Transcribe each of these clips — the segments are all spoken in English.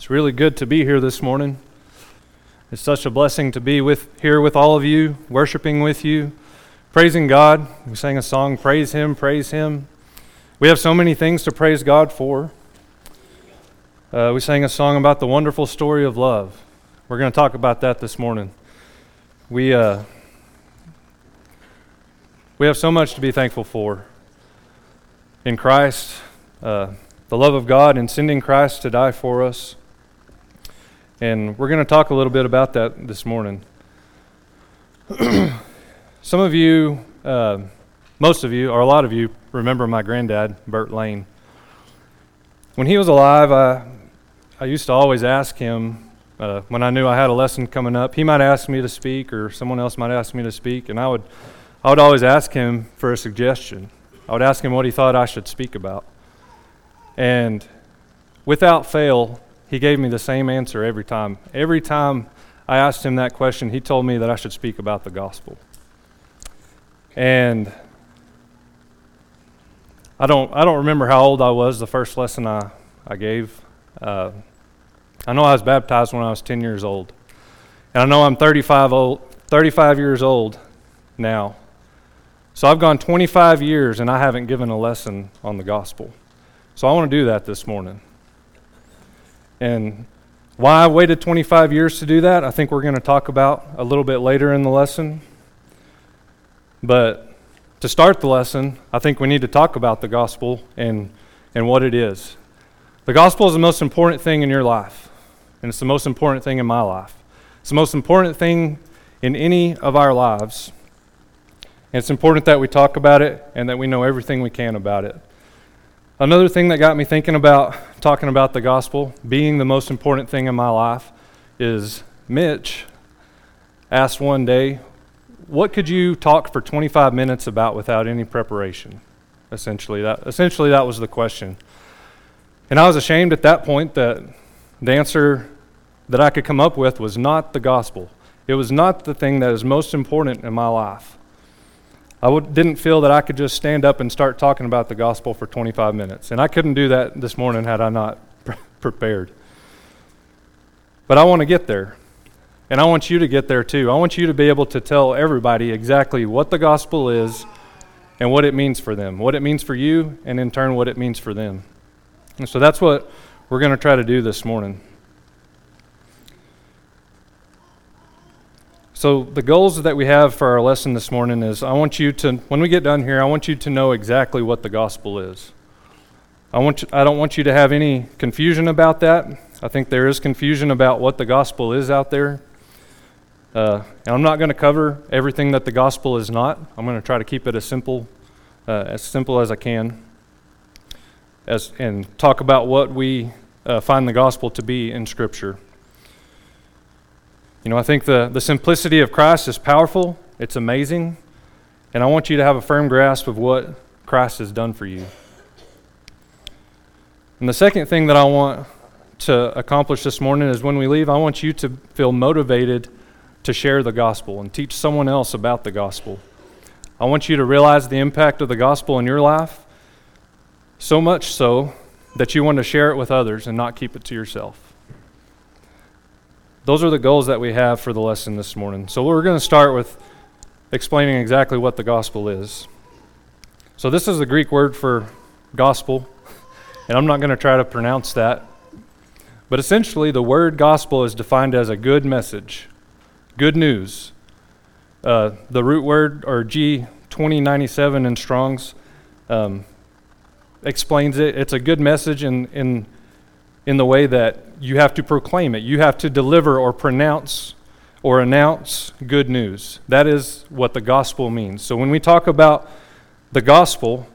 It's really good to be here this morning. It's such a blessing to be with here with all of you, worshiping with you, praising God. We sang a song, Praise Him, Praise Him. We have so many things to praise God for. Uh, we sang a song about the wonderful story of love. We're going to talk about that this morning. We, uh, we have so much to be thankful for in Christ, uh, the love of God, in sending Christ to die for us. And we're going to talk a little bit about that this morning. Some of you, uh, most of you, or a lot of you, remember my granddad, Bert Lane. When he was alive, I, I used to always ask him uh, when I knew I had a lesson coming up. He might ask me to speak, or someone else might ask me to speak, and I would, I would always ask him for a suggestion. I would ask him what he thought I should speak about. And without fail, he gave me the same answer every time. Every time I asked him that question, he told me that I should speak about the gospel. And I don't, I don't remember how old I was the first lesson I, I gave. Uh, I know I was baptized when I was 10 years old. And I know I'm 35, old, 35 years old now. So I've gone 25 years and I haven't given a lesson on the gospel. So I want to do that this morning. And why I waited 25 years to do that, I think we're going to talk about a little bit later in the lesson. But to start the lesson, I think we need to talk about the gospel and, and what it is. The gospel is the most important thing in your life, and it's the most important thing in my life. It's the most important thing in any of our lives. And it's important that we talk about it and that we know everything we can about it. Another thing that got me thinking about talking about the gospel being the most important thing in my life is Mitch asked one day, What could you talk for 25 minutes about without any preparation? Essentially, that, essentially, that was the question. And I was ashamed at that point that the answer that I could come up with was not the gospel. It was not the thing that is most important in my life. I would, didn't feel that I could just stand up and start talking about the gospel for 25 minutes. And I couldn't do that this morning had I not pre- prepared. But I want to get there. And I want you to get there too. I want you to be able to tell everybody exactly what the gospel is and what it means for them, what it means for you, and in turn, what it means for them. And so that's what we're going to try to do this morning. So, the goals that we have for our lesson this morning is I want you to, when we get done here, I want you to know exactly what the gospel is. I, want you, I don't want you to have any confusion about that. I think there is confusion about what the gospel is out there. Uh, and I'm not going to cover everything that the gospel is not. I'm going to try to keep it as simple, uh, as simple as I can, as, and talk about what we uh, find the gospel to be in Scripture. You know, I think the, the simplicity of Christ is powerful, it's amazing, and I want you to have a firm grasp of what Christ has done for you. And the second thing that I want to accomplish this morning is when we leave, I want you to feel motivated to share the gospel and teach someone else about the gospel. I want you to realize the impact of the gospel in your life, so much so that you want to share it with others and not keep it to yourself. Those are the goals that we have for the lesson this morning. So we're going to start with explaining exactly what the gospel is. So this is the Greek word for gospel, and I'm not going to try to pronounce that. But essentially, the word gospel is defined as a good message, good news. Uh, the root word, or G2097 in Strong's, um, explains it. It's a good message in, in, in the way that you have to proclaim it. You have to deliver or pronounce or announce good news. That is what the gospel means. So when we talk about the gospel,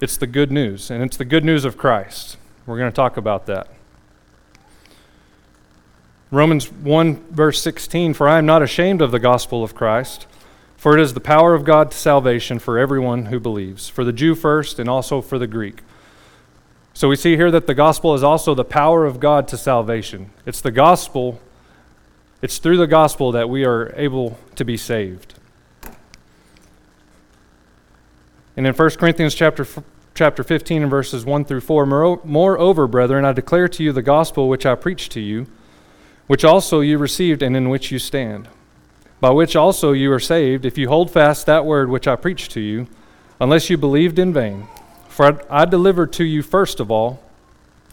it's the good news, and it's the good news of Christ. We're going to talk about that. Romans 1, verse 16 For I am not ashamed of the gospel of Christ, for it is the power of God to salvation for everyone who believes, for the Jew first, and also for the Greek. So we see here that the gospel is also the power of God to salvation. It's the gospel, it's through the gospel that we are able to be saved. And in 1 Corinthians chapter, chapter 15 and verses 1 through 4 Moreover, brethren, I declare to you the gospel which I preached to you, which also you received and in which you stand, by which also you are saved, if you hold fast that word which I preached to you, unless you believed in vain. For I delivered to you first of all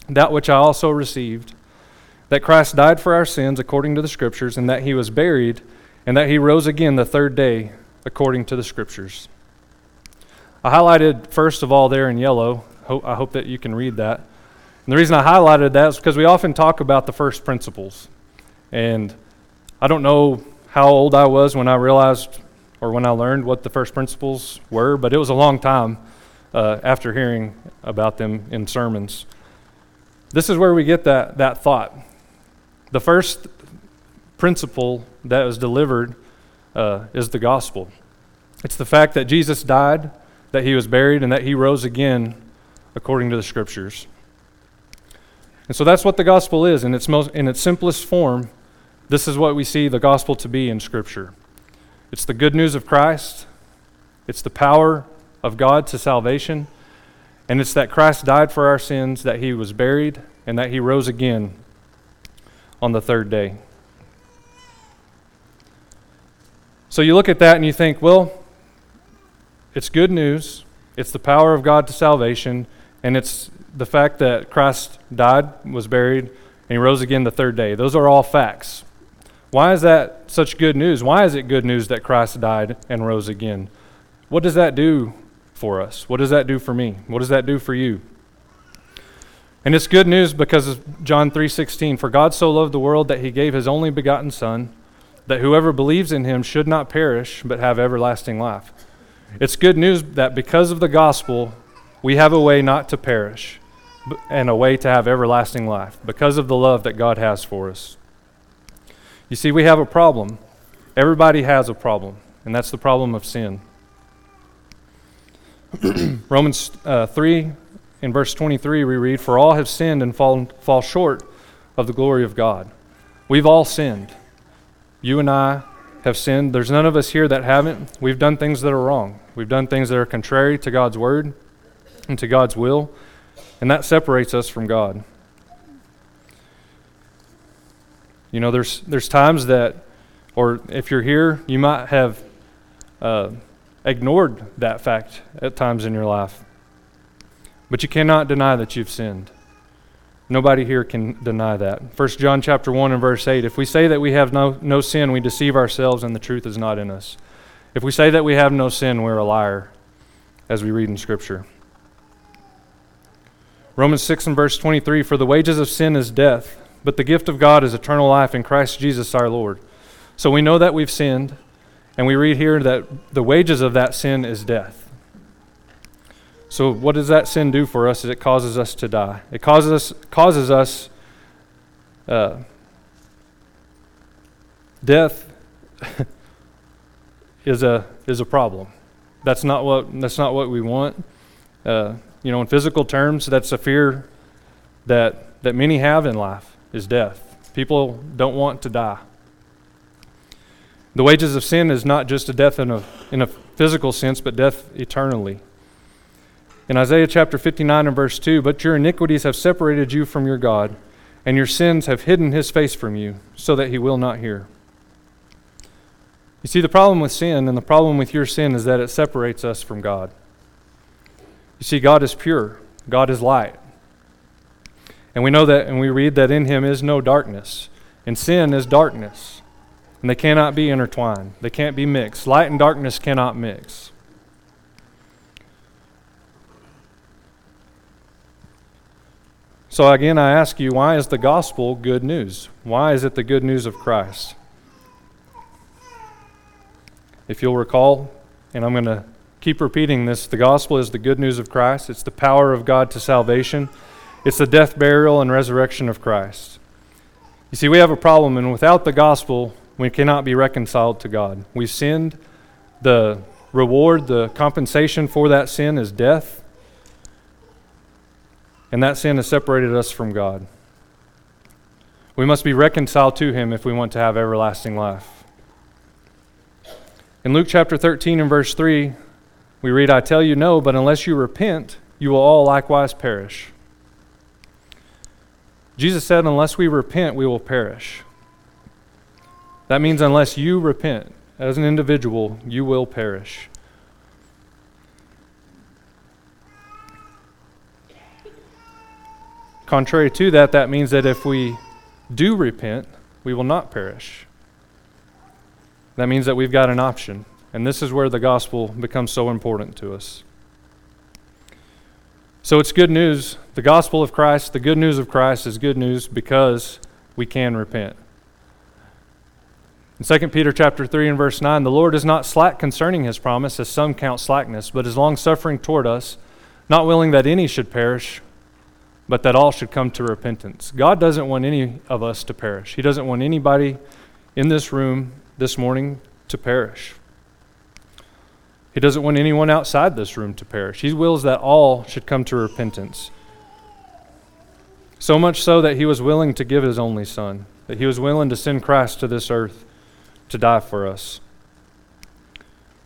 that which I also received that Christ died for our sins according to the Scriptures, and that he was buried, and that he rose again the third day according to the Scriptures. I highlighted first of all there in yellow. I hope that you can read that. And the reason I highlighted that is because we often talk about the first principles. And I don't know how old I was when I realized or when I learned what the first principles were, but it was a long time uh, after hearing about them in sermons. This is where we get that, that thought. The first principle that was delivered uh, is the gospel. It's the fact that Jesus died, that he was buried, and that he rose again according to the scriptures. And so that's what the gospel is in its, most, in its simplest form. This is what we see the gospel to be in Scripture it's the good news of Christ, it's the power of God to salvation, and it's that Christ died for our sins, that he was buried, and that he rose again on the third day. So you look at that and you think, well, it's good news. It's the power of God to salvation, and it's the fact that Christ died, was buried, and he rose again the third day. Those are all facts. Why is that such good news? Why is it good news that Christ died and rose again? What does that do for us? What does that do for me? What does that do for you? And it's good news because of John 3:16, for God so loved the world that he gave his only begotten son that whoever believes in him should not perish but have everlasting life. It's good news that because of the gospel, we have a way not to perish and a way to have everlasting life because of the love that God has for us. You see, we have a problem. Everybody has a problem, and that's the problem of sin. Romans uh, 3 in verse 23, we read, For all have sinned and fall, fall short of the glory of God. We've all sinned. You and I have sinned. There's none of us here that haven't. We've done things that are wrong. We've done things that are contrary to God's word and to God's will, and that separates us from God. You know, there's, there's times that, or if you're here, you might have uh, ignored that fact at times in your life. But you cannot deny that you've sinned. Nobody here can deny that. 1 John chapter 1 and verse 8, if we say that we have no, no sin, we deceive ourselves and the truth is not in us. If we say that we have no sin, we're a liar, as we read in Scripture. Romans 6 and verse 23, for the wages of sin is death, but the gift of God is eternal life in Christ Jesus our Lord. So we know that we've sinned, and we read here that the wages of that sin is death. So, what does that sin do for us? Is it causes us to die. It causes us, causes us uh, death is a is a problem. That's not what that's not what we want. Uh, you know, in physical terms, that's a fear that that many have in life is death. People don't want to die. The wages of sin is not just a death in a, in a physical sense, but death eternally. In Isaiah chapter 59 and verse 2, but your iniquities have separated you from your God, and your sins have hidden his face from you, so that he will not hear. You see, the problem with sin and the problem with your sin is that it separates us from God. You see, God is pure, God is light. And we know that, and we read that in him is no darkness, and sin is darkness. And they cannot be intertwined, they can't be mixed. Light and darkness cannot mix. So, again, I ask you, why is the gospel good news? Why is it the good news of Christ? If you'll recall, and I'm going to keep repeating this the gospel is the good news of Christ, it's the power of God to salvation, it's the death, burial, and resurrection of Christ. You see, we have a problem, and without the gospel, we cannot be reconciled to God. We've sinned. The reward, the compensation for that sin is death. And that sin has separated us from God. We must be reconciled to Him if we want to have everlasting life. In Luke chapter 13 and verse 3, we read, I tell you no, but unless you repent, you will all likewise perish. Jesus said, Unless we repent, we will perish. That means, unless you repent as an individual, you will perish. Contrary to that, that means that if we do repent, we will not perish. That means that we've got an option. And this is where the gospel becomes so important to us. So it's good news. The gospel of Christ, the good news of Christ is good news because we can repent. In 2 Peter chapter 3 and verse 9, the Lord is not slack concerning his promise, as some count slackness, but is long suffering toward us, not willing that any should perish, but that all should come to repentance. God doesn't want any of us to perish. He doesn't want anybody in this room this morning to perish. He doesn't want anyone outside this room to perish. He wills that all should come to repentance. So much so that he was willing to give his only son, that he was willing to send Christ to this earth to die for us.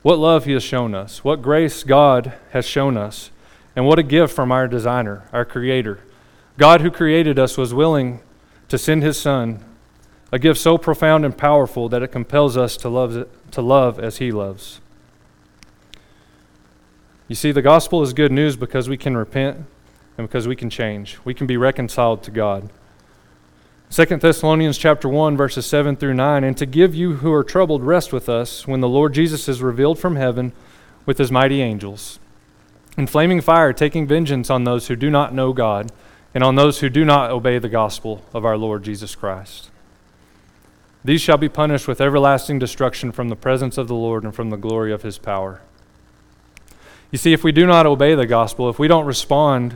What love he has shown us, what grace God has shown us, and what a gift from our designer, our creator. God, who created us, was willing to send his Son, a gift so profound and powerful that it compels us to love, to love as he loves. You see, the gospel is good news because we can repent and because we can change. We can be reconciled to God. 2 Thessalonians chapter 1 verses 7 through 9 and to give you who are troubled rest with us when the Lord Jesus is revealed from heaven with his mighty angels in flaming fire taking vengeance on those who do not know God and on those who do not obey the gospel of our Lord Jesus Christ. These shall be punished with everlasting destruction from the presence of the Lord and from the glory of his power. You see, if we do not obey the gospel, if we don't respond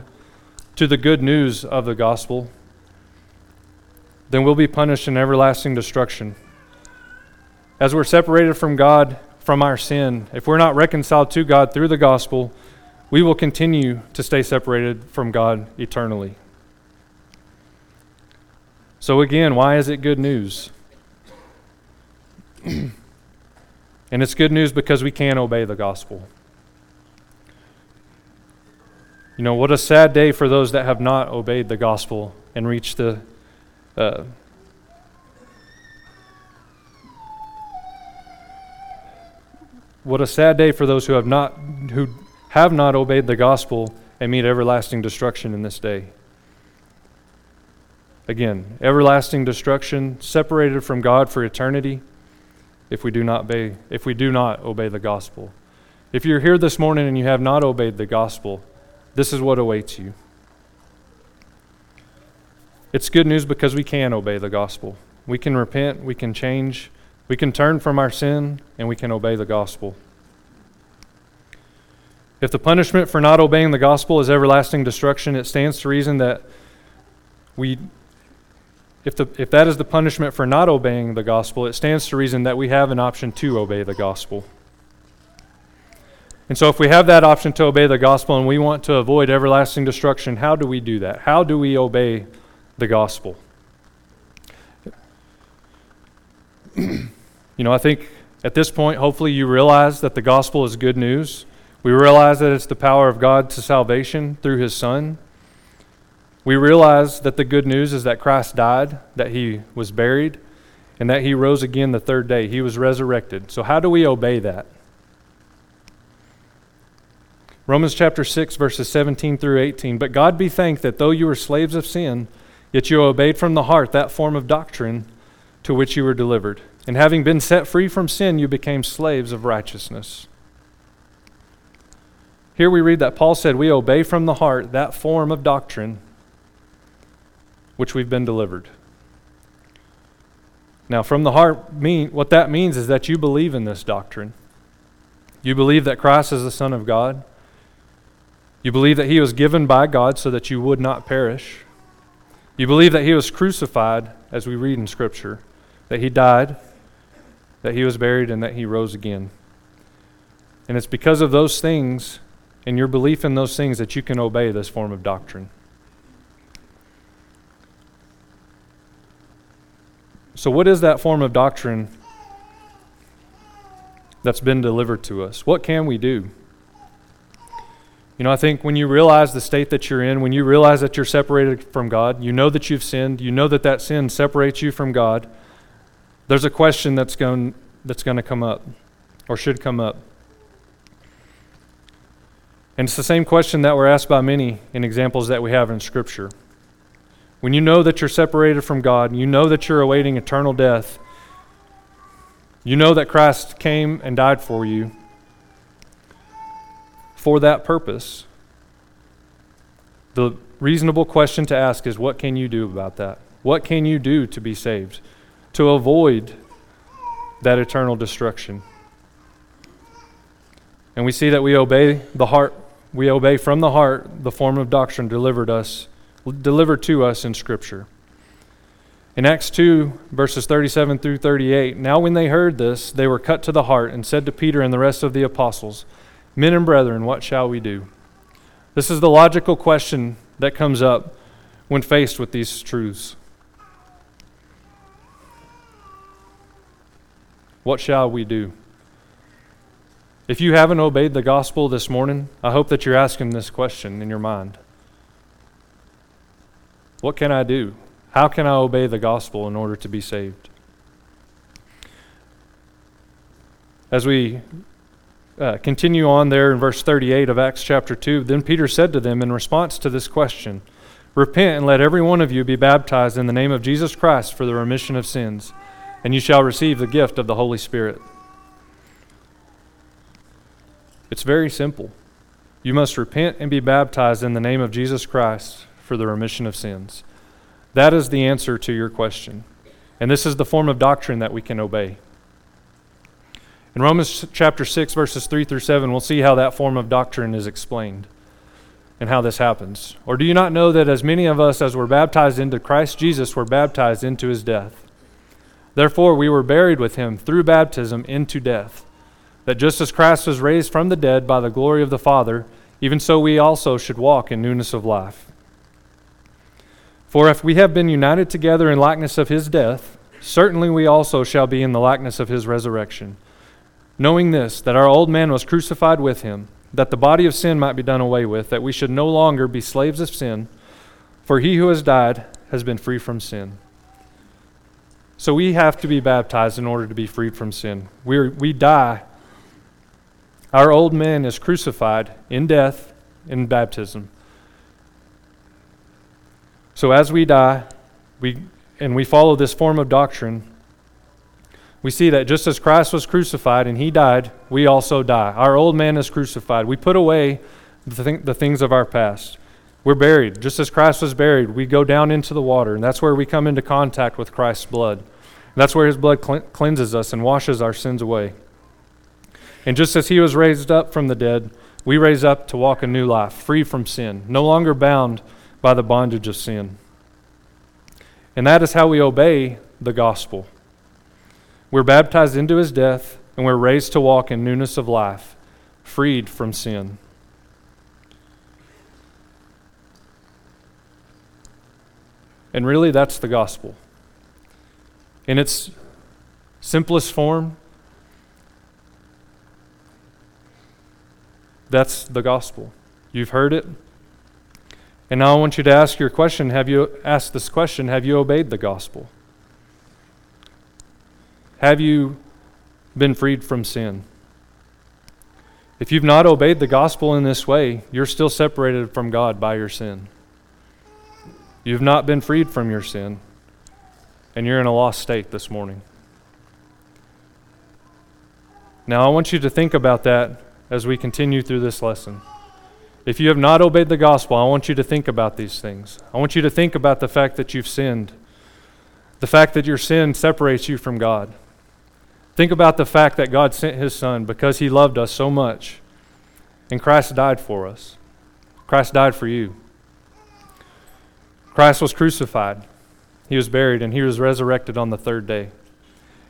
to the good news of the gospel, then we'll be punished in everlasting destruction. As we're separated from God from our sin, if we're not reconciled to God through the gospel, we will continue to stay separated from God eternally. So, again, why is it good news? and it's good news because we can obey the gospel. You know, what a sad day for those that have not obeyed the gospel and reached the. Uh, what a sad day for those who have not who have not obeyed the gospel and meet everlasting destruction in this day. Again, everlasting destruction, separated from God for eternity if we do not obey, if we do not obey the gospel. If you're here this morning and you have not obeyed the gospel, this is what awaits you. It's good news because we can obey the gospel. We can repent, we can change, we can turn from our sin, and we can obey the gospel. If the punishment for not obeying the gospel is everlasting destruction, it stands to reason that we if, the, if that is the punishment for not obeying the gospel, it stands to reason that we have an option to obey the gospel. And so, if we have that option to obey the gospel and we want to avoid everlasting destruction, how do we do that? How do we obey the gospel? you know, I think at this point, hopefully, you realize that the gospel is good news. We realize that it's the power of God to salvation through his Son. We realize that the good news is that Christ died, that he was buried, and that he rose again the third day. He was resurrected. So, how do we obey that? Romans chapter 6, verses 17 through 18. But God be thanked that though you were slaves of sin, yet you obeyed from the heart that form of doctrine to which you were delivered. And having been set free from sin, you became slaves of righteousness. Here we read that Paul said, We obey from the heart that form of doctrine which we've been delivered. Now, from the heart, mean, what that means is that you believe in this doctrine. You believe that Christ is the Son of God. You believe that He was given by God so that you would not perish. You believe that He was crucified, as we read in Scripture, that He died, that He was buried, and that He rose again. And it's because of those things and your belief in those things that you can obey this form of doctrine. So, what is that form of doctrine that's been delivered to us? What can we do? You know, I think when you realize the state that you're in, when you realize that you're separated from God, you know that you've sinned, you know that that sin separates you from God, there's a question that's going, that's going to come up or should come up. And it's the same question that we're asked by many in examples that we have in Scripture. When you know that you're separated from God, you know that you're awaiting eternal death, you know that Christ came and died for you for that purpose. The reasonable question to ask is what can you do about that? What can you do to be saved? To avoid that eternal destruction. And we see that we obey the heart, we obey from the heart the form of doctrine delivered us, delivered to us in Scripture. In Acts 2, verses 37 through 38, now when they heard this, they were cut to the heart and said to Peter and the rest of the apostles, Men and brethren, what shall we do? This is the logical question that comes up when faced with these truths. What shall we do? If you haven't obeyed the gospel this morning, I hope that you're asking this question in your mind What can I do? How can I obey the gospel in order to be saved? As we uh, continue on there in verse 38 of Acts chapter 2. Then Peter said to them in response to this question Repent and let every one of you be baptized in the name of Jesus Christ for the remission of sins, and you shall receive the gift of the Holy Spirit. It's very simple. You must repent and be baptized in the name of Jesus Christ for the remission of sins. That is the answer to your question. And this is the form of doctrine that we can obey. In Romans chapter 6, verses 3 through 7, we'll see how that form of doctrine is explained and how this happens. Or do you not know that as many of us as were baptized into Christ Jesus were baptized into his death? Therefore, we were buried with him through baptism into death, that just as Christ was raised from the dead by the glory of the Father, even so we also should walk in newness of life. For if we have been united together in likeness of his death, certainly we also shall be in the likeness of his resurrection knowing this, that our old man was crucified with him, that the body of sin might be done away with, that we should no longer be slaves of sin, for he who has died has been free from sin. So we have to be baptized in order to be freed from sin. we we die. Our old man is crucified in death in baptism. So as we die, we, and we follow this form of doctrine, we see that just as Christ was crucified and he died, we also die. Our old man is crucified. We put away the, th- the things of our past. We're buried. Just as Christ was buried, we go down into the water, and that's where we come into contact with Christ's blood. And that's where his blood cl- cleanses us and washes our sins away. And just as he was raised up from the dead, we raise up to walk a new life, free from sin, no longer bound by the bondage of sin. And that is how we obey the gospel. We're baptized into his death, and we're raised to walk in newness of life, freed from sin. And really, that's the gospel. In its simplest form, that's the gospel. You've heard it. And now I want you to ask your question, have you asked this question, have you obeyed the gospel? Have you been freed from sin? If you've not obeyed the gospel in this way, you're still separated from God by your sin. You've not been freed from your sin, and you're in a lost state this morning. Now, I want you to think about that as we continue through this lesson. If you have not obeyed the gospel, I want you to think about these things. I want you to think about the fact that you've sinned, the fact that your sin separates you from God. Think about the fact that God sent his son because he loved us so much. And Christ died for us. Christ died for you. Christ was crucified. He was buried and he was resurrected on the third day.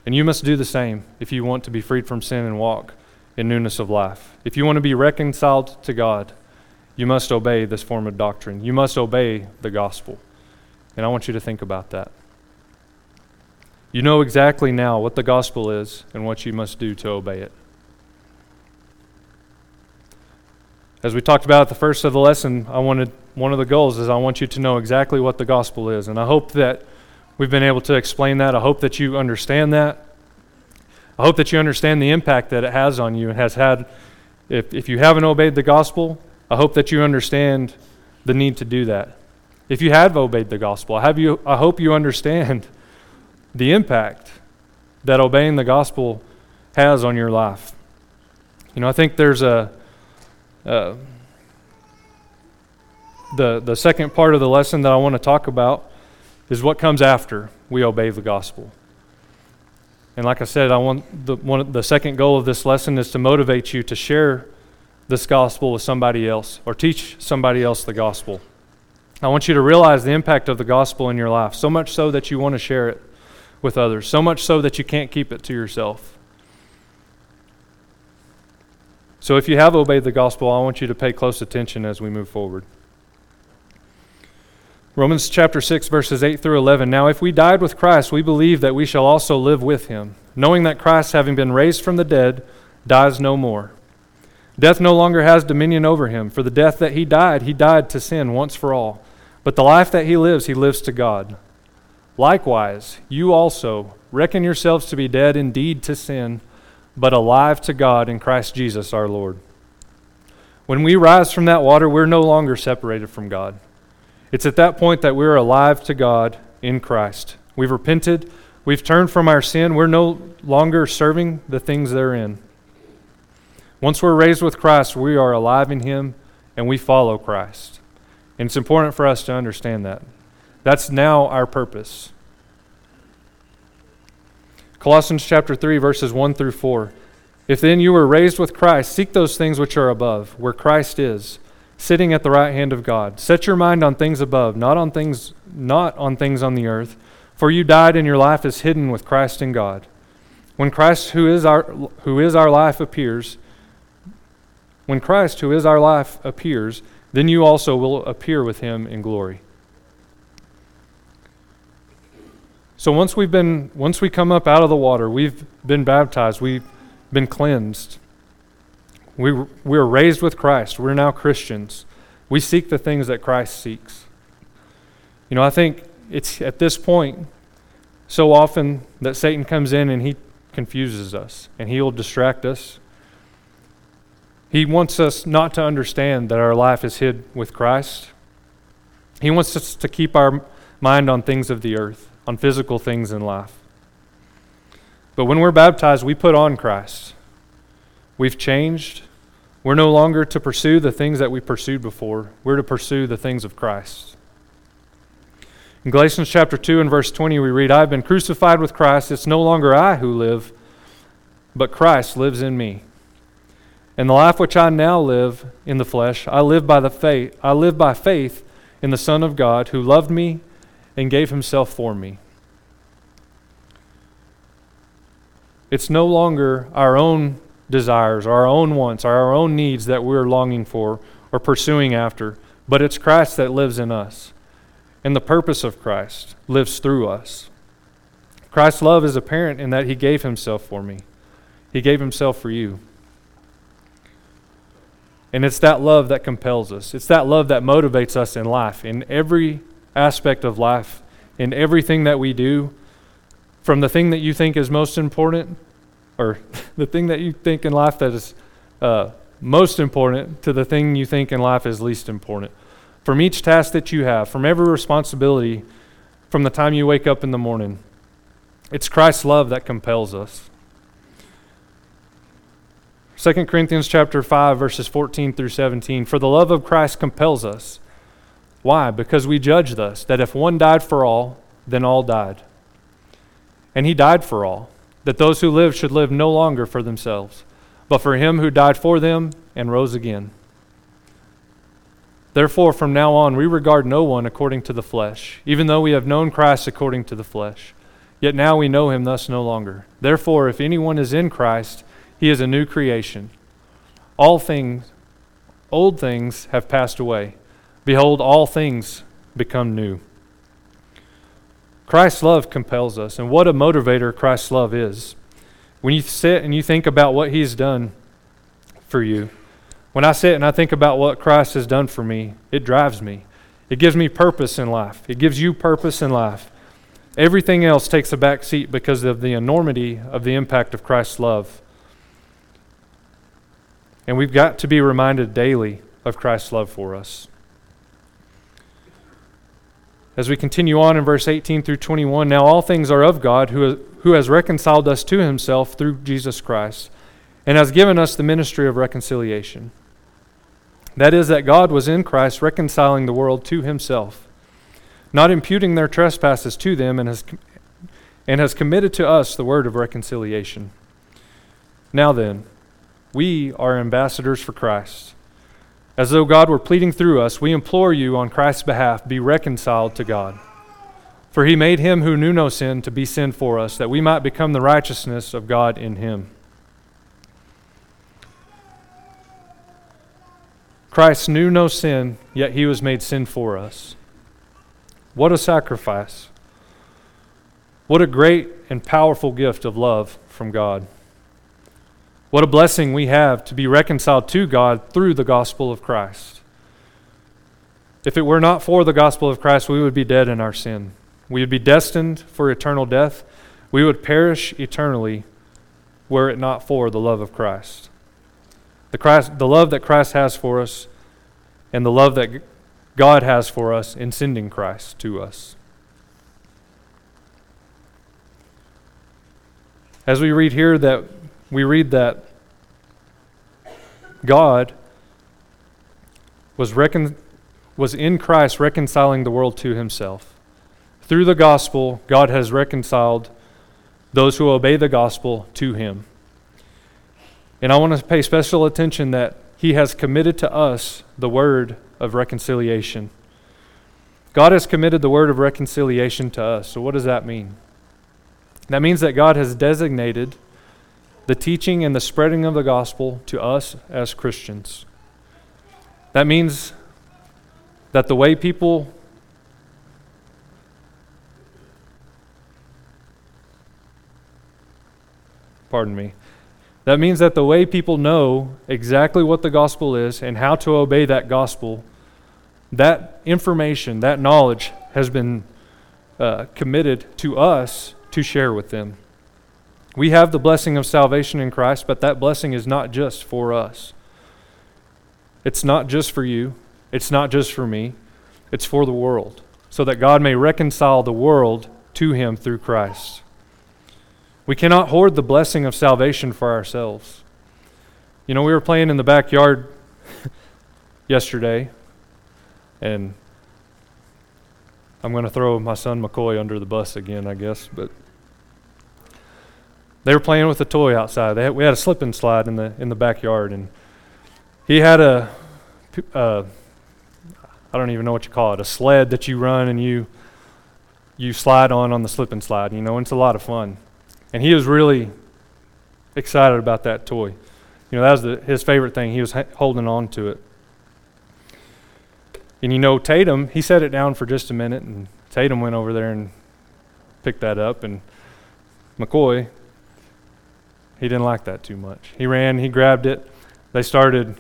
And you must do the same if you want to be freed from sin and walk in newness of life. If you want to be reconciled to God, you must obey this form of doctrine. You must obey the gospel. And I want you to think about that. You know exactly now what the gospel is and what you must do to obey it. As we talked about at the first of the lesson, I wanted one of the goals is I want you to know exactly what the gospel is. And I hope that we've been able to explain that. I hope that you understand that. I hope that you understand the impact that it has on you and has had. If, if you haven't obeyed the gospel, I hope that you understand the need to do that. If you have obeyed the gospel, I, have you, I hope you understand the impact that obeying the gospel has on your life. You know, I think there's a. Uh, the, the second part of the lesson that I want to talk about is what comes after we obey the gospel. And like I said, I want the, one, the second goal of this lesson is to motivate you to share this gospel with somebody else or teach somebody else the gospel. I want you to realize the impact of the gospel in your life, so much so that you want to share it with others, so much so that you can't keep it to yourself. So if you have obeyed the gospel, I want you to pay close attention as we move forward. Romans chapter 6, verses 8 through 11. Now, if we died with Christ, we believe that we shall also live with him, knowing that Christ, having been raised from the dead, dies no more. Death no longer has dominion over him, for the death that he died, he died to sin once for all. But the life that he lives, he lives to God. Likewise, you also reckon yourselves to be dead indeed to sin, but alive to God in Christ Jesus our Lord. When we rise from that water, we're no longer separated from God. It's at that point that we're alive to God in Christ. We've repented, we've turned from our sin, we're no longer serving the things therein. Once we're raised with Christ, we are alive in Him and we follow Christ. And it's important for us to understand that. That's now our purpose. Colossians chapter 3, verses 1 through 4. If then you were raised with Christ, seek those things which are above, where Christ is sitting at the right hand of God. Set your mind on things above, not on things not on things on the earth, for you died and your life is hidden with Christ in God. When Christ who is our who is our life appears, when Christ who is our life appears, then you also will appear with him in glory. So once we've been once we come up out of the water, we've been baptized, we've been cleansed. We, we're raised with Christ. We're now Christians. We seek the things that Christ seeks. You know, I think it's at this point so often that Satan comes in and he confuses us and he will distract us. He wants us not to understand that our life is hid with Christ. He wants us to keep our mind on things of the earth, on physical things in life. But when we're baptized, we put on Christ. We've changed. We're no longer to pursue the things that we pursued before. We're to pursue the things of Christ. In Galatians chapter 2 and verse 20, we read, I have been crucified with Christ. It's no longer I who live, but Christ lives in me. And the life which I now live in the flesh, I live by the faith, I live by faith in the Son of God who loved me and gave himself for me. It's no longer our own desires, our own wants, our own needs that we're longing for or pursuing after, but it's Christ that lives in us. And the purpose of Christ lives through us. Christ's love is apparent in that he gave himself for me. He gave himself for you. And it's that love that compels us. It's that love that motivates us in life, in every aspect of life, in everything that we do, from the thing that you think is most important or the thing that you think in life that is uh, most important to the thing you think in life is least important. From each task that you have, from every responsibility, from the time you wake up in the morning, it's Christ's love that compels us. 2 Corinthians chapter 5 verses 14 through 17 for the love of Christ compels us. Why? Because we judge thus that if one died for all, then all died. And he died for all that those who live should live no longer for themselves, but for him who died for them and rose again. Therefore, from now on, we regard no one according to the flesh, even though we have known Christ according to the flesh. Yet now we know him thus no longer. Therefore, if anyone is in Christ, he is a new creation. All things, old things, have passed away. Behold, all things become new. Christ's love compels us, and what a motivator Christ's love is. When you sit and you think about what He's done for you, When I sit and I think about what Christ has done for me, it drives me. It gives me purpose in life. It gives you purpose in life. Everything else takes a back seat because of the enormity of the impact of Christ's love. And we've got to be reminded daily of Christ's love for us. As we continue on in verse 18 through 21, now all things are of God who, who has reconciled us to himself through Jesus Christ and has given us the ministry of reconciliation. That is, that God was in Christ reconciling the world to himself, not imputing their trespasses to them, and has, and has committed to us the word of reconciliation. Now then, we are ambassadors for Christ. As though God were pleading through us, we implore you on Christ's behalf, be reconciled to God. For he made him who knew no sin to be sin for us, that we might become the righteousness of God in him. Christ knew no sin, yet he was made sin for us. What a sacrifice! What a great and powerful gift of love from God. What a blessing we have to be reconciled to God through the gospel of Christ. If it were not for the gospel of Christ, we would be dead in our sin. We would be destined for eternal death. We would perish eternally were it not for the love of Christ. The, Christ, the love that Christ has for us and the love that God has for us in sending Christ to us. As we read here that we read that God was, recon- was in Christ reconciling the world to himself. Through the gospel, God has reconciled those who obey the gospel to him. And I want to pay special attention that he has committed to us the word of reconciliation. God has committed the word of reconciliation to us. So, what does that mean? That means that God has designated the teaching and the spreading of the gospel to us as Christians. That means that the way people pardon me. That means that the way people know exactly what the gospel is and how to obey that gospel, that information, that knowledge has been uh, committed to us to share with them. We have the blessing of salvation in Christ, but that blessing is not just for us. It's not just for you, it's not just for me, it's for the world, so that God may reconcile the world to Him through Christ. We cannot hoard the blessing of salvation for ourselves. You know, we were playing in the backyard yesterday, and I'm going to throw my son McCoy under the bus again, I guess, but they were playing with a toy outside. Had, we had a slip and slide in the in the backyard, and he had a uh, I don't even know what you call it, a sled that you run and you you slide on on the slip and slide. You know, and it's a lot of fun. And he was really excited about that toy. You know, that was the, his favorite thing. He was ha- holding on to it. And you know, Tatum, he set it down for just a minute, and Tatum went over there and picked that up, and McCoy he didn't like that too much. He ran, he grabbed it. They started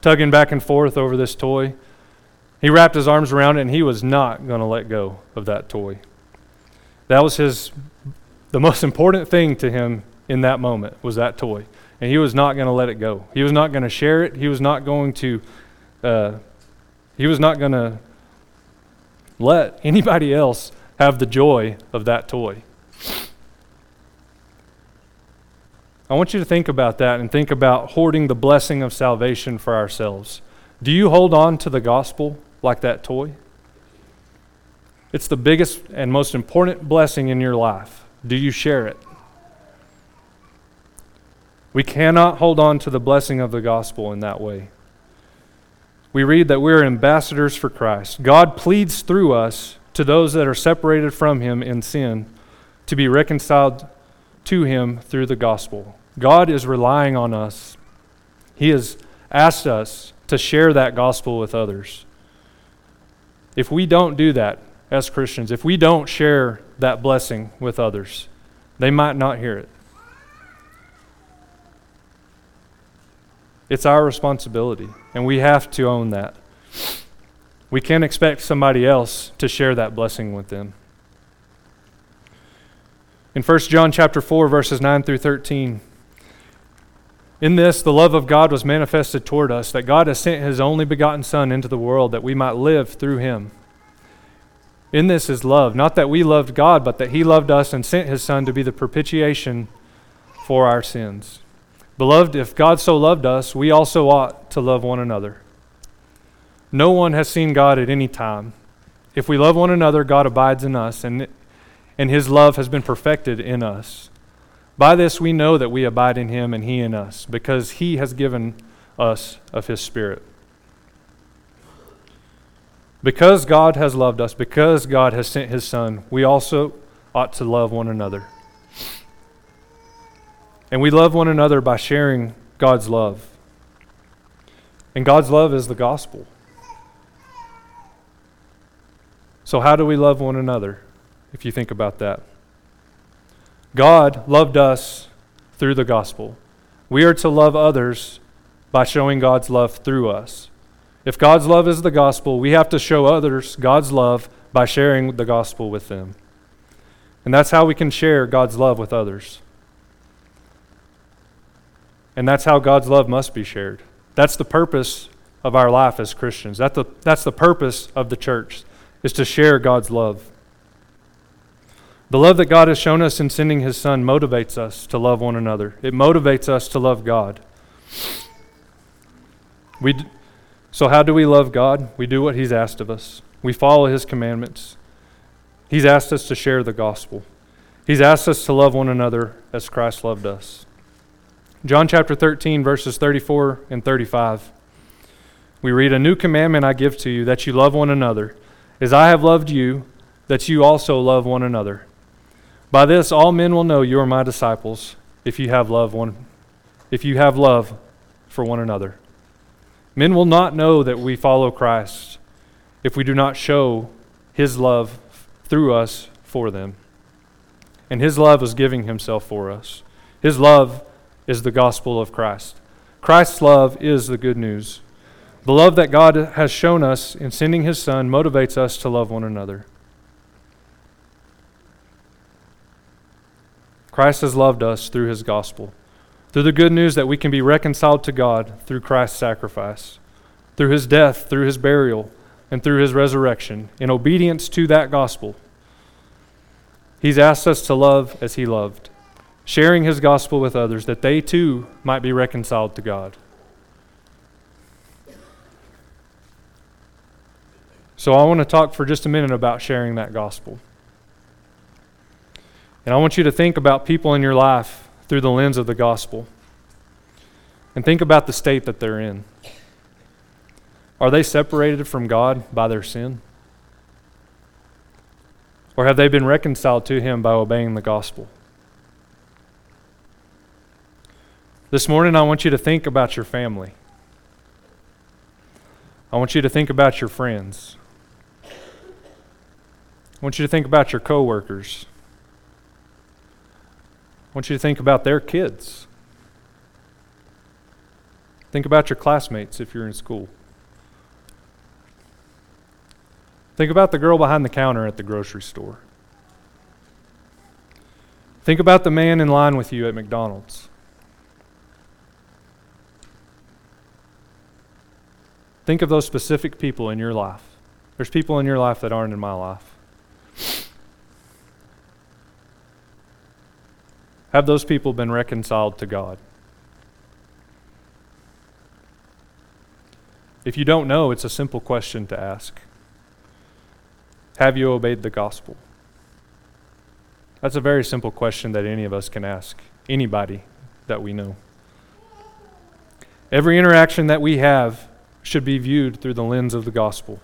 tugging back and forth over this toy. He wrapped his arms around it and he was not going to let go of that toy. That was his the most important thing to him in that moment was that toy. And he was not going to let it go. He was not going to share it. He was not going to uh, he was not going to let anybody else have the joy of that toy. I want you to think about that and think about hoarding the blessing of salvation for ourselves. Do you hold on to the gospel like that toy? It's the biggest and most important blessing in your life. Do you share it? We cannot hold on to the blessing of the gospel in that way. We read that we're ambassadors for Christ. God pleads through us to those that are separated from Him in sin to be reconciled to Him through the gospel. God is relying on us. He has asked us to share that gospel with others. If we don't do that as Christians, if we don't share that blessing with others, they might not hear it. It's our responsibility, and we have to own that. We can't expect somebody else to share that blessing with them. In 1 John chapter 4 verses 9 through 13, in this the love of God was manifested toward us that God has sent his only begotten son into the world that we might live through him. In this is love, not that we loved God, but that he loved us and sent his son to be the propitiation for our sins. Beloved, if God so loved us, we also ought to love one another. No one has seen God at any time. If we love one another, God abides in us, and, and his love has been perfected in us. By this we know that we abide in him and he in us, because he has given us of his Spirit. Because God has loved us, because God has sent his Son, we also ought to love one another. And we love one another by sharing God's love. And God's love is the gospel. So, how do we love one another, if you think about that? God loved us through the gospel. We are to love others by showing God's love through us. If God's love is the gospel, we have to show others God's love by sharing the gospel with them. And that's how we can share God's love with others. And that's how God's love must be shared. That's the purpose of our life as Christians. That's the, that's the purpose of the church, is to share God's love. The love that God has shown us in sending His Son motivates us to love one another. It motivates us to love God. We, so, how do we love God? We do what He's asked of us, we follow His commandments. He's asked us to share the gospel, He's asked us to love one another as Christ loved us. John chapter 13, verses 34 and 35. We read, A new commandment I give to you, that you love one another. As I have loved you, that you also love one another. By this all men will know you are my disciples, if you have love one if you have love for one another. Men will not know that we follow Christ if we do not show his love through us for them. And his love is giving himself for us. His love is the gospel of Christ. Christ's love is the good news. The love that God has shown us in sending his Son motivates us to love one another. Christ has loved us through his gospel through the good news that we can be reconciled to God through Christ's sacrifice, through his death, through his burial, and through his resurrection, in obedience to that gospel. He's asked us to love as he loved, sharing his gospel with others that they too might be reconciled to God. So I want to talk for just a minute about sharing that gospel. And I want you to think about people in your life through the lens of the gospel. And think about the state that they're in. Are they separated from God by their sin? Or have they been reconciled to Him by obeying the gospel? This morning, I want you to think about your family. I want you to think about your friends. I want you to think about your coworkers. Want you to think about their kids. Think about your classmates if you're in school. Think about the girl behind the counter at the grocery store. Think about the man in line with you at McDonald's. Think of those specific people in your life. There's people in your life that aren't in my life. Have those people been reconciled to God? If you don't know, it's a simple question to ask. Have you obeyed the gospel? That's a very simple question that any of us can ask anybody that we know. Every interaction that we have should be viewed through the lens of the gospel.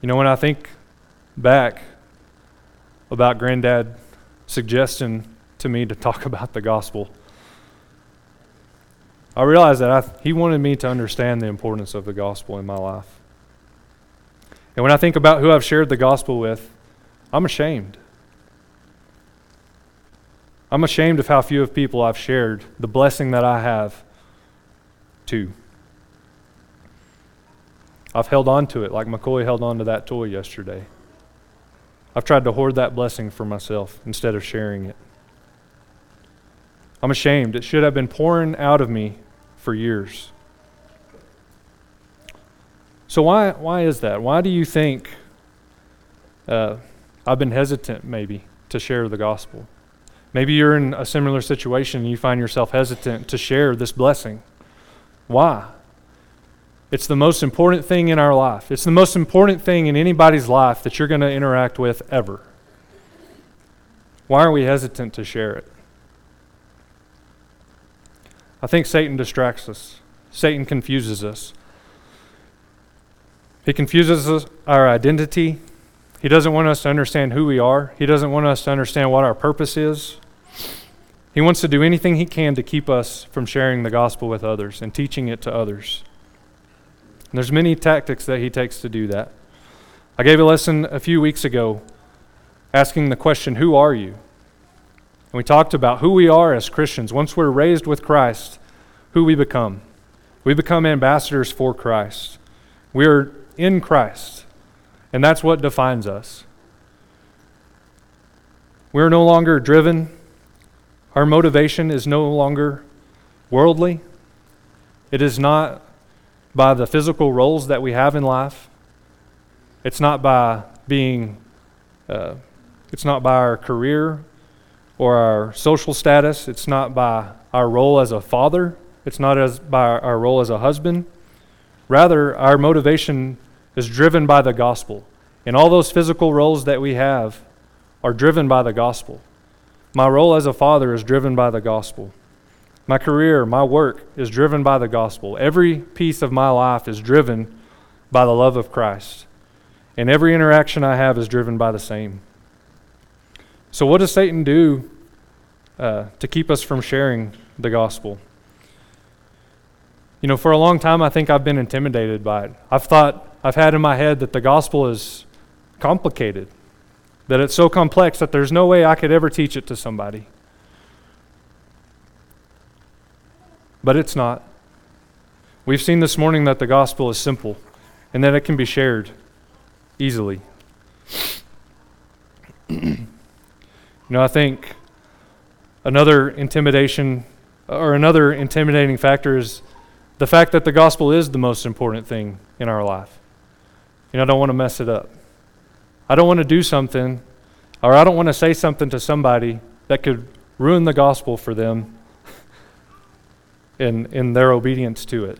You know, when I think back about Granddad suggestion to me to talk about the gospel. I realized that I, he wanted me to understand the importance of the gospel in my life. And when I think about who I've shared the gospel with, I'm ashamed. I'm ashamed of how few of people I've shared the blessing that I have to. I've held on to it like McCoy held on to that toy yesterday. I've tried to hoard that blessing for myself instead of sharing it. I'm ashamed. It should have been pouring out of me for years. So, why, why is that? Why do you think uh, I've been hesitant, maybe, to share the gospel? Maybe you're in a similar situation and you find yourself hesitant to share this blessing. Why? It's the most important thing in our life. It's the most important thing in anybody's life that you're going to interact with ever. Why are we hesitant to share it? I think Satan distracts us. Satan confuses us. He confuses us, our identity. He doesn't want us to understand who we are. He doesn't want us to understand what our purpose is. He wants to do anything he can to keep us from sharing the gospel with others and teaching it to others. And there's many tactics that he takes to do that. I gave a lesson a few weeks ago asking the question, Who are you? And we talked about who we are as Christians. Once we're raised with Christ, who we become. We become ambassadors for Christ. We are in Christ, and that's what defines us. We're no longer driven, our motivation is no longer worldly. It is not by the physical roles that we have in life. It's not by being, uh, it's not by our career or our social status. It's not by our role as a father. It's not as by our role as a husband. Rather, our motivation is driven by the gospel. And all those physical roles that we have are driven by the gospel. My role as a father is driven by the gospel. My career, my work is driven by the gospel. Every piece of my life is driven by the love of Christ. And every interaction I have is driven by the same. So, what does Satan do uh, to keep us from sharing the gospel? You know, for a long time, I think I've been intimidated by it. I've thought, I've had in my head that the gospel is complicated, that it's so complex that there's no way I could ever teach it to somebody. But it's not. We've seen this morning that the gospel is simple and that it can be shared easily. you know, I think another intimidation or another intimidating factor is the fact that the gospel is the most important thing in our life. You know, I don't want to mess it up. I don't want to do something or I don't want to say something to somebody that could ruin the gospel for them in, in their obedience to it.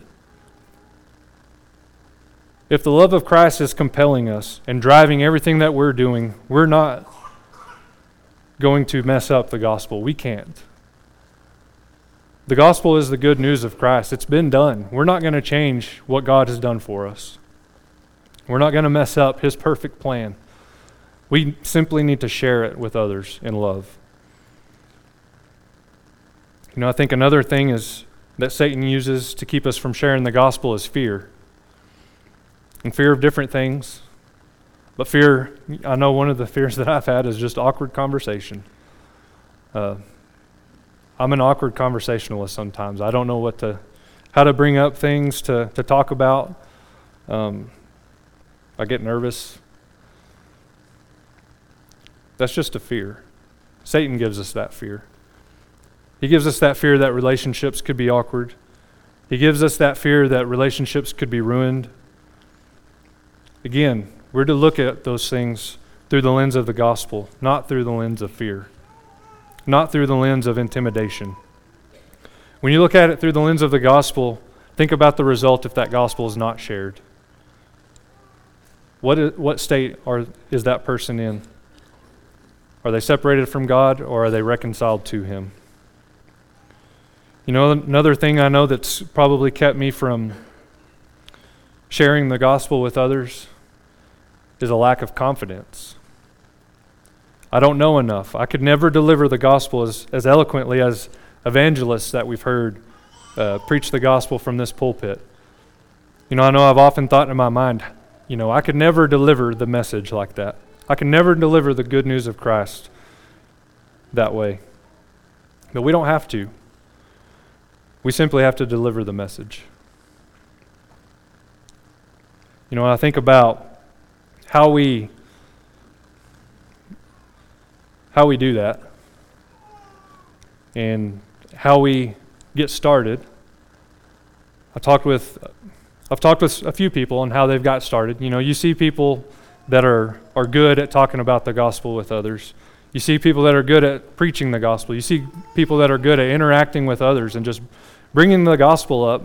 If the love of Christ is compelling us and driving everything that we're doing, we're not going to mess up the gospel. We can't. The gospel is the good news of Christ. It's been done. We're not going to change what God has done for us. We're not going to mess up His perfect plan. We simply need to share it with others in love. You know, I think another thing is that Satan uses to keep us from sharing the gospel is fear. And fear of different things. But fear, I know one of the fears that I've had is just awkward conversation. Uh, I'm an awkward conversationalist sometimes. I don't know what to, how to bring up things to, to talk about. Um, I get nervous. That's just a fear. Satan gives us that fear. He gives us that fear that relationships could be awkward. He gives us that fear that relationships could be ruined. Again, we're to look at those things through the lens of the gospel, not through the lens of fear, not through the lens of intimidation. When you look at it through the lens of the gospel, think about the result if that gospel is not shared. What, is, what state are, is that person in? Are they separated from God or are they reconciled to Him? You know, another thing I know that's probably kept me from sharing the gospel with others is a lack of confidence. I don't know enough. I could never deliver the gospel as, as eloquently as evangelists that we've heard uh, preach the gospel from this pulpit. You know, I know I've often thought in my mind, you know, I could never deliver the message like that. I can never deliver the good news of Christ that way. But we don't have to. We simply have to deliver the message. You know, I think about how we how we do that and how we get started. I talked with I've talked with a few people on how they've got started. You know, you see people that are, are good at talking about the gospel with others. You see people that are good at preaching the gospel. You see people that are good at interacting with others and just bringing the gospel up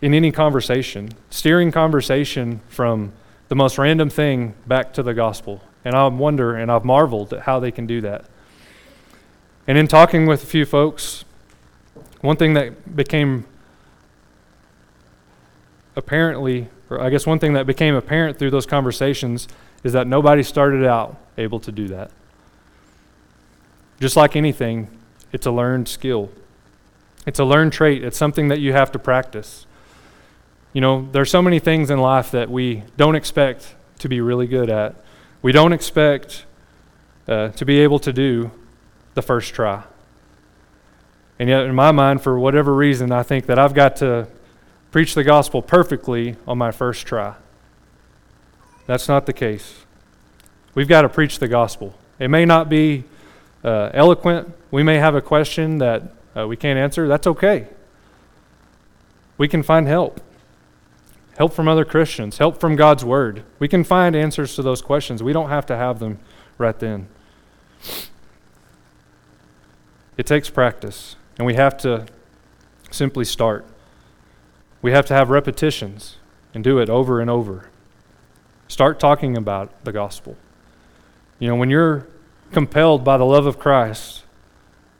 in any conversation, steering conversation from the most random thing back to the gospel. And I wonder and I've marveled at how they can do that. And in talking with a few folks, one thing that became apparently, or I guess one thing that became apparent through those conversations is that nobody started out able to do that. Just like anything, it's a learned skill. It's a learned trait. It's something that you have to practice. You know, there's so many things in life that we don't expect to be really good at. We don't expect uh, to be able to do the first try. And yet, in my mind, for whatever reason, I think that I've got to preach the gospel perfectly on my first try. That's not the case. We've got to preach the gospel. It may not be uh, eloquent. We may have a question that uh, we can't answer. That's okay. We can find help. Help from other Christians, help from God's Word. We can find answers to those questions. We don't have to have them right then. It takes practice, and we have to simply start. We have to have repetitions and do it over and over. Start talking about the gospel. You know, when you're compelled by the love of Christ,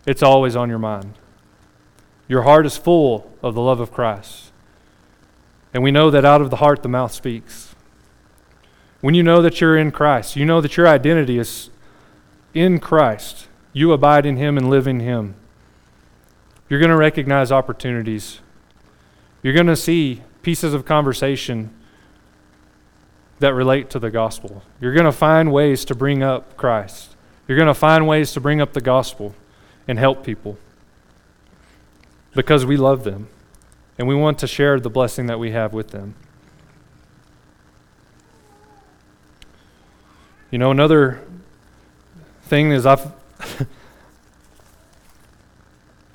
it's always on your mind. Your heart is full of the love of Christ. And we know that out of the heart the mouth speaks. When you know that you're in Christ, you know that your identity is in Christ. You abide in Him and live in Him. You're going to recognize opportunities you're going to see pieces of conversation that relate to the gospel. You're going to find ways to bring up Christ. You're going to find ways to bring up the gospel and help people because we love them and we want to share the blessing that we have with them. You know, another thing is I've.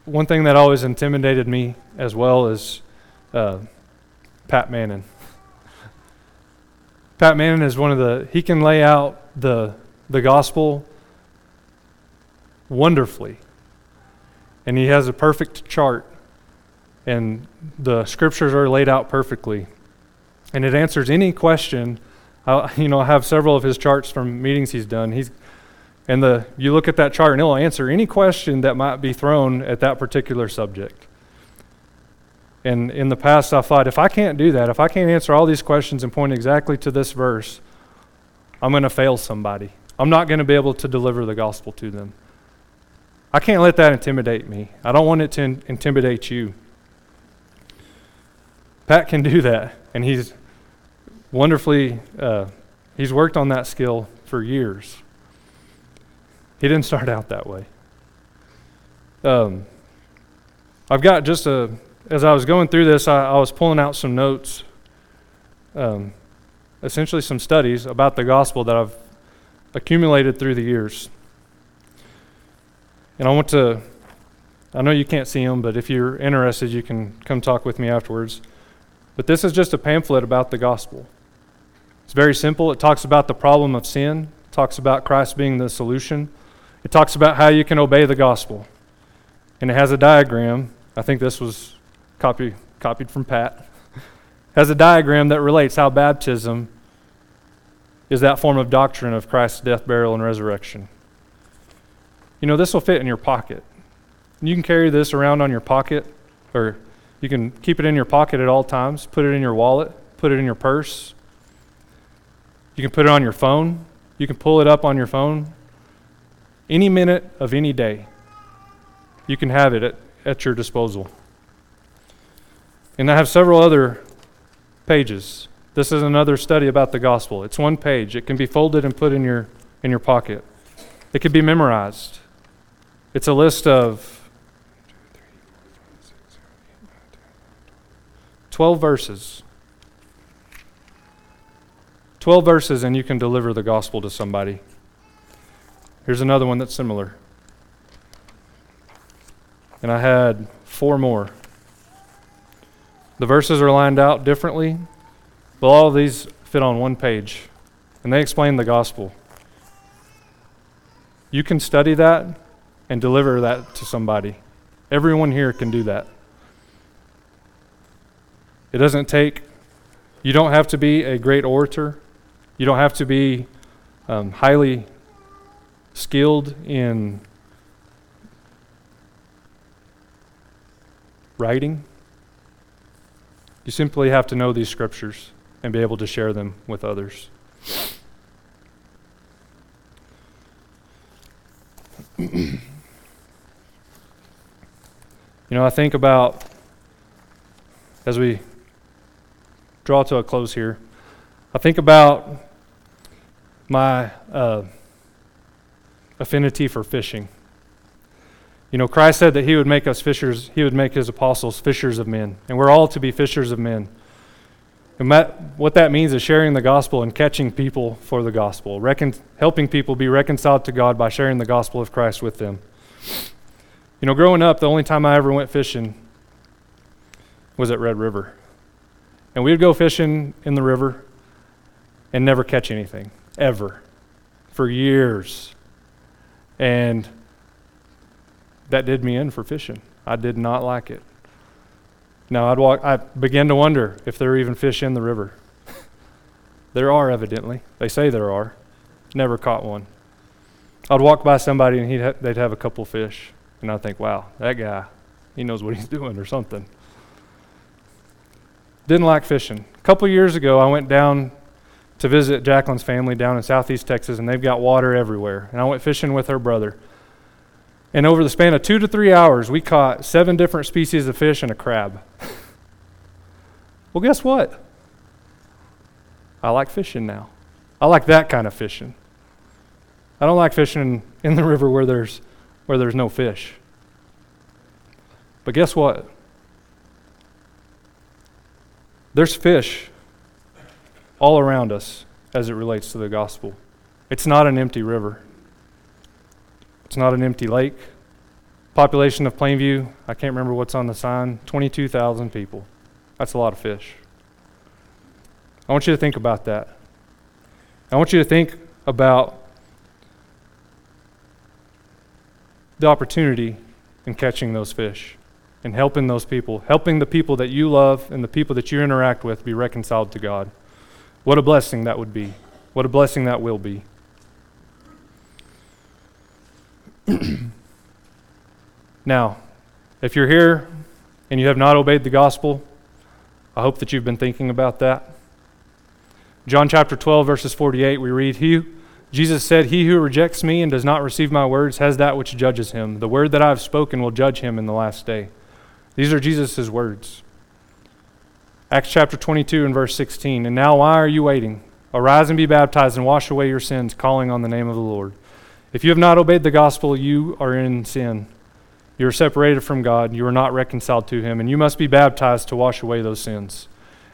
one thing that always intimidated me as well is uh, Pat Manning. Pat Manning is one of the, he can lay out the, the gospel wonderfully. And he has a perfect chart, and the scriptures are laid out perfectly. And it answers any question. I, you know, I have several of his charts from meetings he's done. He's, and the, you look at that chart, and he'll answer any question that might be thrown at that particular subject. And in the past, I thought, if I can't do that, if I can't answer all these questions and point exactly to this verse, I'm going to fail somebody. I'm not going to be able to deliver the gospel to them. I can't let that intimidate me. I don't want it to in- intimidate you. Pat can do that, and he's wonderfully, uh, he's worked on that skill for years. He didn't start out that way. Um, I've got just a as I was going through this, I, I was pulling out some notes, um, essentially some studies about the gospel that I've accumulated through the years. And I want to, I know you can't see them, but if you're interested, you can come talk with me afterwards. But this is just a pamphlet about the gospel. It's very simple. It talks about the problem of sin, it talks about Christ being the solution, it talks about how you can obey the gospel. And it has a diagram. I think this was copy, copied from Pat, has a diagram that relates how baptism is that form of doctrine of Christ's death, burial, and resurrection. You know, this will fit in your pocket. You can carry this around on your pocket, or you can keep it in your pocket at all times, put it in your wallet, put it in your purse. You can put it on your phone. You can pull it up on your phone. Any minute of any day, you can have it at, at your disposal. And I have several other pages. This is another study about the gospel. It's one page. It can be folded and put in your in your pocket. It can be memorized. It's a list of 12 verses. 12 verses, and you can deliver the gospel to somebody. Here's another one that's similar. And I had four more. The verses are lined out differently, but all of these fit on one page, and they explain the gospel. You can study that and deliver that to somebody. Everyone here can do that. It doesn't take, you don't have to be a great orator. You don't have to be um, highly skilled in writing. You simply have to know these scriptures and be able to share them with others. you know, I think about as we draw to a close here, I think about my uh, affinity for fishing. You know, Christ said that He would make us fishers, He would make His apostles fishers of men, and we're all to be fishers of men. And that, what that means is sharing the gospel and catching people for the gospel, recon, helping people be reconciled to God by sharing the gospel of Christ with them. You know, growing up, the only time I ever went fishing was at Red River. And we would go fishing in the river and never catch anything, ever, for years. And that did me in for fishing. I did not like it. Now I'd walk I began to wonder if there are even fish in the river. there are evidently. They say there are. Never caught one. I'd walk by somebody and he'd ha- they'd have a couple fish and I'd think, "Wow, that guy, he knows what he's doing or something." Didn't like fishing. A couple years ago, I went down to visit Jacqueline's family down in southeast Texas, and they've got water everywhere. And I went fishing with her brother. And over the span of two to three hours, we caught seven different species of fish and a crab. well, guess what? I like fishing now. I like that kind of fishing. I don't like fishing in the river where there's, where there's no fish. But guess what? There's fish all around us as it relates to the gospel. It's not an empty river. It's not an empty lake. Population of Plainview, I can't remember what's on the sign, 22,000 people. That's a lot of fish. I want you to think about that. I want you to think about the opportunity in catching those fish and helping those people, helping the people that you love and the people that you interact with be reconciled to God. What a blessing that would be. What a blessing that will be. now, if you're here and you have not obeyed the gospel, I hope that you've been thinking about that. John chapter 12, verses 48, we read, He, Jesus said, He who rejects me and does not receive my words has that which judges him. The word that I have spoken will judge him in the last day. These are Jesus' words. Acts chapter 22 and verse 16. And now why are you waiting? Arise and be baptized and wash away your sins, calling on the name of the Lord. If you have not obeyed the gospel, you are in sin. You are separated from God. You are not reconciled to Him. And you must be baptized to wash away those sins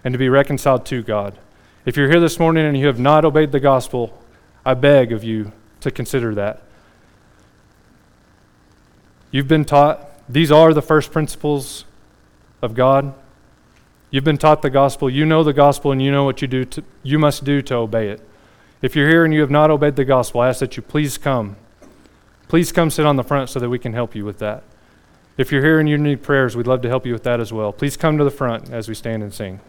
and to be reconciled to God. If you're here this morning and you have not obeyed the gospel, I beg of you to consider that. You've been taught these are the first principles of God. You've been taught the gospel. You know the gospel and you know what you do to, you must do to obey it. If you're here and you have not obeyed the gospel, I ask that you please come. Please come sit on the front so that we can help you with that. If you're here and you need prayers, we'd love to help you with that as well. Please come to the front as we stand and sing.